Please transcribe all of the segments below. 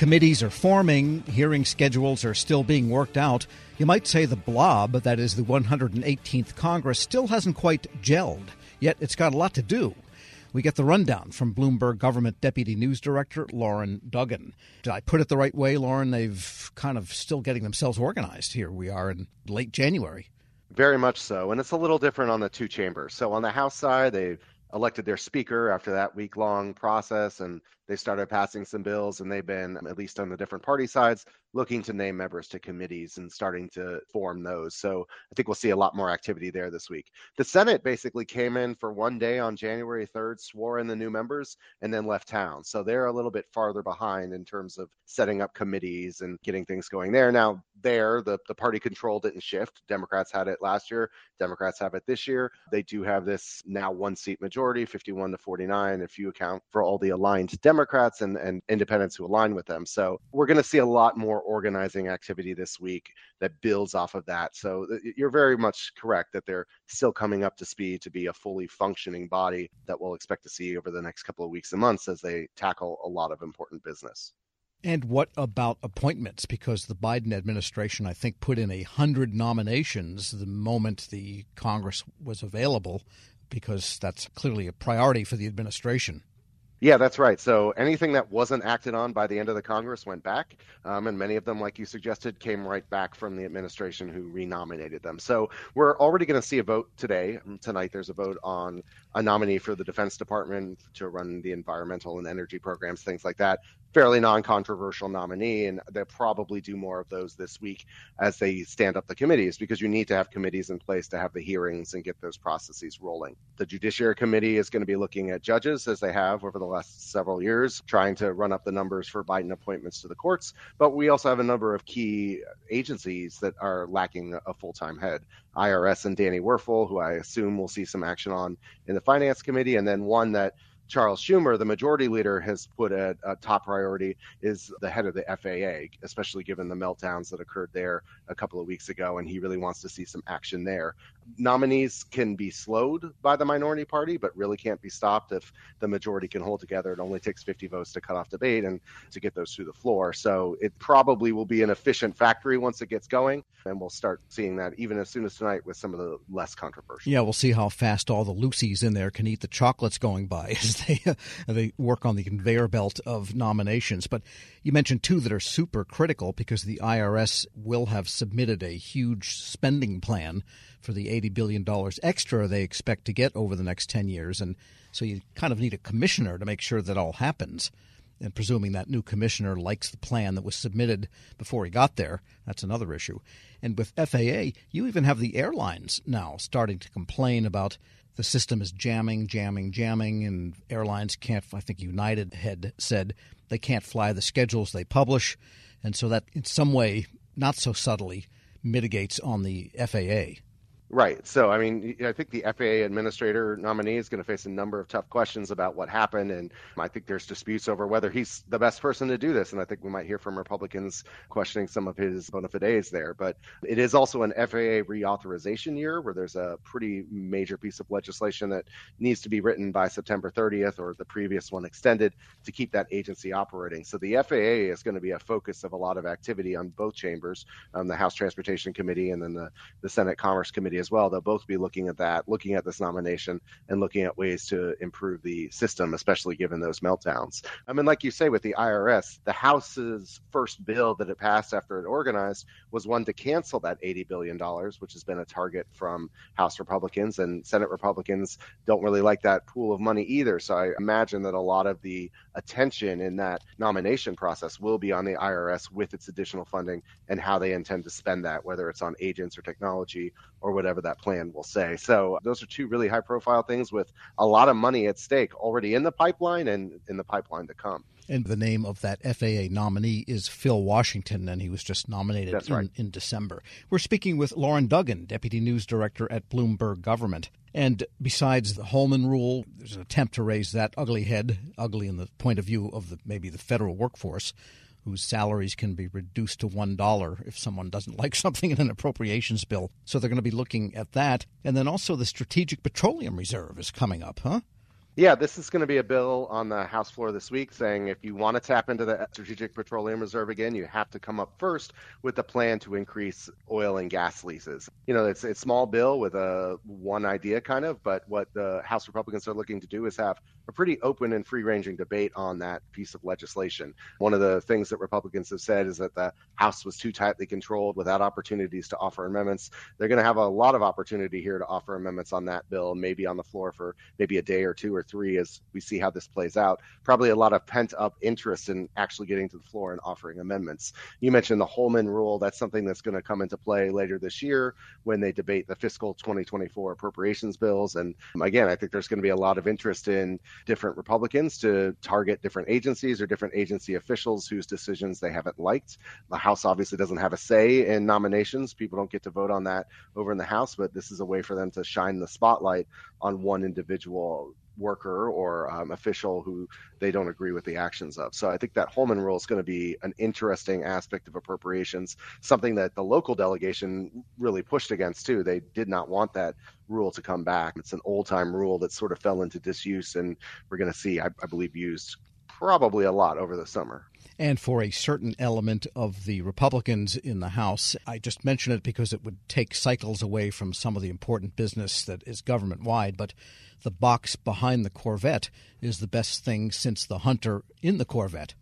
Committees are forming, hearing schedules are still being worked out. You might say the blob, that is the 118th Congress, still hasn't quite gelled, yet it's got a lot to do. We get the rundown from Bloomberg Government Deputy News Director Lauren Duggan. Did I put it the right way, Lauren? They've kind of still getting themselves organized here. We are in late January. Very much so. And it's a little different on the two chambers. So on the House side, they've elected their speaker after that week long process and they started passing some bills and they've been at least on the different party sides looking to name members to committees and starting to form those. So i think we'll see a lot more activity there this week. The senate basically came in for one day on january 3rd swore in the new members and then left town. So they're a little bit farther behind in terms of setting up committees and getting things going there. Now there the, the party control didn't shift. Democrats had it last year. Democrats have it this year. They do have this now one seat majority 51 to 49 if you account for all the aligned democrats Democrats and, and independents who align with them. So we're going to see a lot more organizing activity this week that builds off of that. So uh, you're very much correct that they're still coming up to speed to be a fully functioning body that we'll expect to see over the next couple of weeks and months as they tackle a lot of important business. And what about appointments? Because the Biden administration, I think, put in a hundred nominations the moment the Congress was available, because that's clearly a priority for the administration. Yeah, that's right. So anything that wasn't acted on by the end of the Congress went back, um, and many of them, like you suggested, came right back from the administration who renominated them. So we're already going to see a vote today. Um, tonight, there's a vote on a nominee for the Defense Department to run the environmental and energy programs, things like that. Fairly non-controversial nominee and they'll probably do more of those this week as they stand up the committees because you need to have committees in place to have the hearings and get those processes rolling. The judiciary committee is going to be looking at judges as they have over the last several years trying to run up the numbers for biden appointments to the courts. But we also have a number of key agencies that are lacking a full-time head irs and danny werfel who i assume will see some action on in the finance committee and then one that Charles Schumer, the majority leader, has put a, a, top priority is the head of the FAA, especially given the meltdowns that occurred there a couple of weeks ago, and he really wants to see some action there. Nominees can be slowed by the minority party, but really can't be stopped if the majority can hold together. It only takes 50 votes to cut off debate and to get those through the floor. So it probably will be an efficient factory once it gets going, and we'll start seeing that even as soon as tonight with some of the less controversial. Yeah, we'll see how fast all the Lucy's in there can eat the chocolates going by. as they they work on the conveyor belt of nominations. But you mentioned two that are super critical because the IRS will have submitted a huge spending plan for the $80 billion extra they expect to get over the next 10 years. And so you kind of need a commissioner to make sure that all happens. And presuming that new commissioner likes the plan that was submitted before he got there, that's another issue. And with FAA, you even have the airlines now starting to complain about the system is jamming, jamming, jamming, and airlines can't. I think United had said they can't fly the schedules they publish, and so that in some way, not so subtly, mitigates on the FAA. Right. So, I mean, I think the FAA administrator nominee is going to face a number of tough questions about what happened. And I think there's disputes over whether he's the best person to do this. And I think we might hear from Republicans questioning some of his bona fides there. But it is also an FAA reauthorization year where there's a pretty major piece of legislation that needs to be written by September 30th or the previous one extended to keep that agency operating. So the FAA is going to be a focus of a lot of activity on both chambers, um, the House Transportation Committee and then the, the Senate Commerce Committee as well. They'll both be looking at that, looking at this nomination, and looking at ways to improve the system, especially given those meltdowns. I mean, like you say, with the IRS, the House's first bill that it passed after it organized was one to cancel that $80 billion, which has been a target from House Republicans, and Senate Republicans don't really like that pool of money either. So I imagine that a lot of the attention in that nomination process will be on the IRS with its additional funding and how they intend to spend that, whether it's on agents or technology or whatever that plan will say. So those are two really high profile things with a lot of money at stake already in the pipeline and in the pipeline to come. And the name of that FAA nominee is Phil Washington, and he was just nominated in, right. in December. We're speaking with Lauren Duggan, Deputy News Director at Bloomberg Government. And besides the Holman rule, there's an attempt to raise that ugly head, ugly in the point of view of the, maybe the federal workforce, whose salaries can be reduced to $1 if someone doesn't like something in an appropriations bill. So they're going to be looking at that. And then also the Strategic Petroleum Reserve is coming up, huh? Yeah, this is going to be a bill on the House floor this week saying if you want to tap into the Strategic Petroleum Reserve again, you have to come up first with a plan to increase oil and gas leases. You know, it's a small bill with a one idea kind of, but what the House Republicans are looking to do is have a pretty open and free-ranging debate on that piece of legislation. One of the things that Republicans have said is that the House was too tightly controlled without opportunities to offer amendments. They're going to have a lot of opportunity here to offer amendments on that bill, maybe on the floor for maybe a day or two or three as we see how this plays out. Probably a lot of pent up interest in actually getting to the floor and offering amendments. You mentioned the Holman rule. That's something that's going to come into play later this year when they debate the fiscal 2024 appropriations bills. And again, I think there's going to be a lot of interest in different Republicans to target different agencies or different agency officials whose decisions they haven't liked. The House obviously doesn't have a say in nominations. People don't get to vote on that over in the House, but this is a way for them to shine the spotlight on one individual worker or um, official who they don't agree with the actions of. So I think that Holman rule is going to be an interesting aspect of appropriations, something that the local delegation really pushed against too. They did not want that rule to come back. It's an old time rule that sort of fell into disuse, and we're going to see, I, I believe, used probably a lot over the summer and for a certain element of the Republicans in the House. I just mention it because it would take cycles away from some of the important business that is government wide, but the box behind the Corvette is the best thing since the Hunter in the Corvette.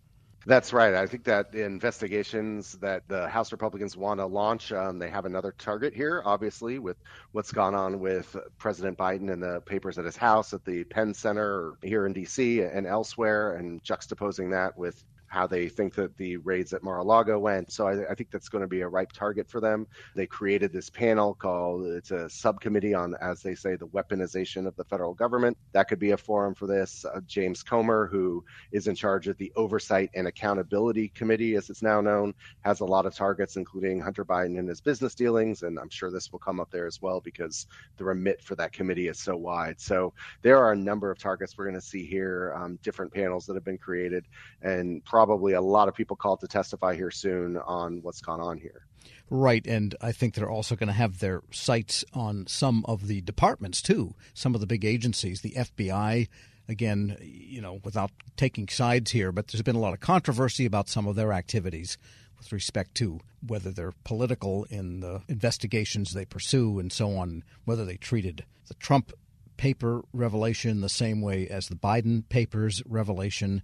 That's right. I think that the investigations that the House Republicans want to launch, um, they have another target here, obviously, with what's gone on with President Biden and the papers at his house, at the Penn Center here in D.C. and elsewhere, and juxtaposing that with how they think that the raids at Mar-a-Lago went. So I, I, think that's going to be a ripe target for them. They created this panel called it's a subcommittee on, as they say, the weaponization of the federal government. That could be a forum for this. Uh, James Comer, who is in charge of the Oversight and Accountability Committee, as it's now known, has a lot of targets, including Hunter Biden and his business dealings. And I'm sure this will come up there as well because the remit for that committee is so wide. So there are a number of targets we're going to see here, um, different panels that have been created, and probably a lot of people called to testify here soon on what's gone on here. Right, and I think they're also going to have their sights on some of the departments too, some of the big agencies, the FBI. Again, you know, without taking sides here, but there's been a lot of controversy about some of their activities with respect to whether they're political in the investigations they pursue and so on, whether they treated the Trump paper revelation the same way as the Biden papers revelation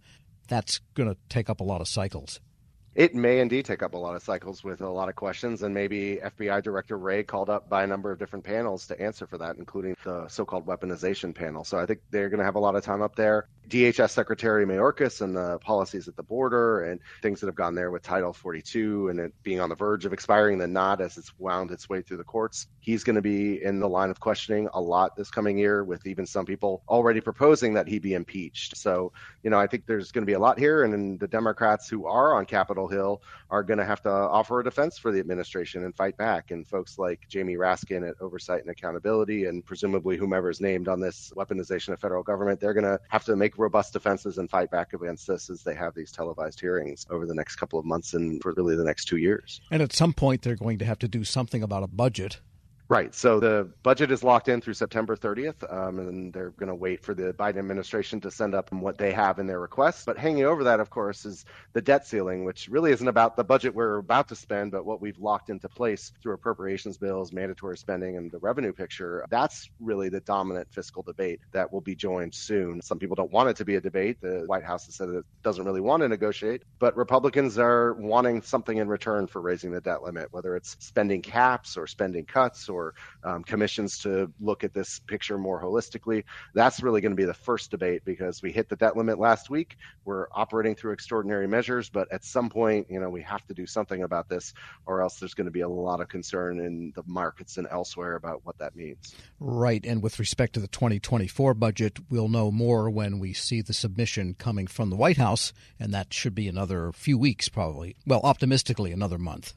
that's going to take up a lot of cycles. It may indeed take up a lot of cycles with a lot of questions, and maybe FBI Director Wray called up by a number of different panels to answer for that, including the so called weaponization panel. So I think they're going to have a lot of time up there. DHS Secretary Mayorkas and the policies at the border and things that have gone there with Title 42 and it being on the verge of expiring, then not as it's wound its way through the courts. He's going to be in the line of questioning a lot this coming year, with even some people already proposing that he be impeached. So, you know, I think there's going to be a lot here, and the Democrats who are on Capitol Hill are going to have to offer a defense for the administration and fight back. And folks like Jamie Raskin at Oversight and Accountability, and presumably whomever is named on this weaponization of federal government, they're going to have to make make robust defenses and fight back against this as they have these televised hearings over the next couple of months and for really the next two years. And at some point, they're going to have to do something about a budget Right. So the budget is locked in through September 30th, um, and they're going to wait for the Biden administration to send up what they have in their requests. But hanging over that, of course, is the debt ceiling, which really isn't about the budget we're about to spend, but what we've locked into place through appropriations bills, mandatory spending, and the revenue picture. That's really the dominant fiscal debate that will be joined soon. Some people don't want it to be a debate. The White House has said it doesn't really want to negotiate, but Republicans are wanting something in return for raising the debt limit, whether it's spending caps or spending cuts or um, commissions to look at this picture more holistically. That's really going to be the first debate because we hit the debt limit last week. We're operating through extraordinary measures, but at some point, you know, we have to do something about this, or else there's going to be a lot of concern in the markets and elsewhere about what that means. Right. And with respect to the 2024 budget, we'll know more when we see the submission coming from the White House, and that should be another few weeks, probably. Well, optimistically, another month.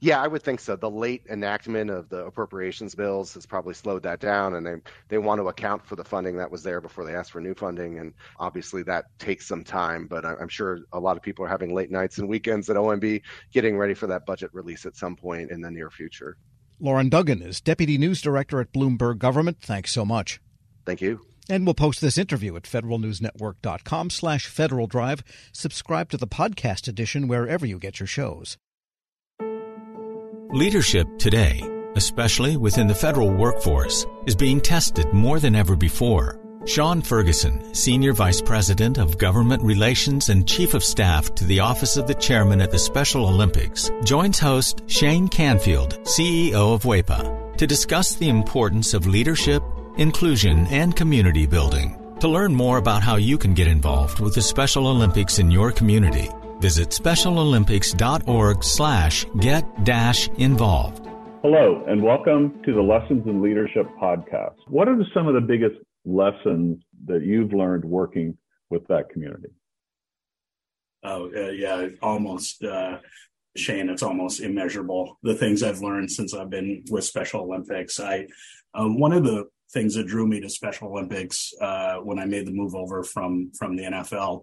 Yeah, I would think so. The late enactment of the appropriations bills has probably slowed that down, and they they want to account for the funding that was there before they asked for new funding, and obviously that takes some time. But I'm sure a lot of people are having late nights and weekends at OMB, getting ready for that budget release at some point in the near future. Lauren Duggan is Deputy News Director at Bloomberg Government. Thanks so much. Thank you. And we'll post this interview at federalnewsnetwork.com slash Federal Drive. Subscribe to the podcast edition wherever you get your shows. Leadership today, especially within the federal workforce, is being tested more than ever before. Sean Ferguson, Senior Vice President of Government Relations and Chief of Staff to the Office of the Chairman at the Special Olympics, joins host Shane Canfield, CEO of WEPA, to discuss the importance of leadership inclusion, and community building. To learn more about how you can get involved with the Special Olympics in your community, visit specialolympics.org slash get dash involved. Hello, and welcome to the Lessons in Leadership podcast. What are some of the biggest lessons that you've learned working with that community? Oh, uh, yeah, almost, uh, Shane, it's almost immeasurable. The things I've learned since I've been with Special Olympics. I, um, one of the things that drew me to Special Olympics uh, when I made the move over from from the NFL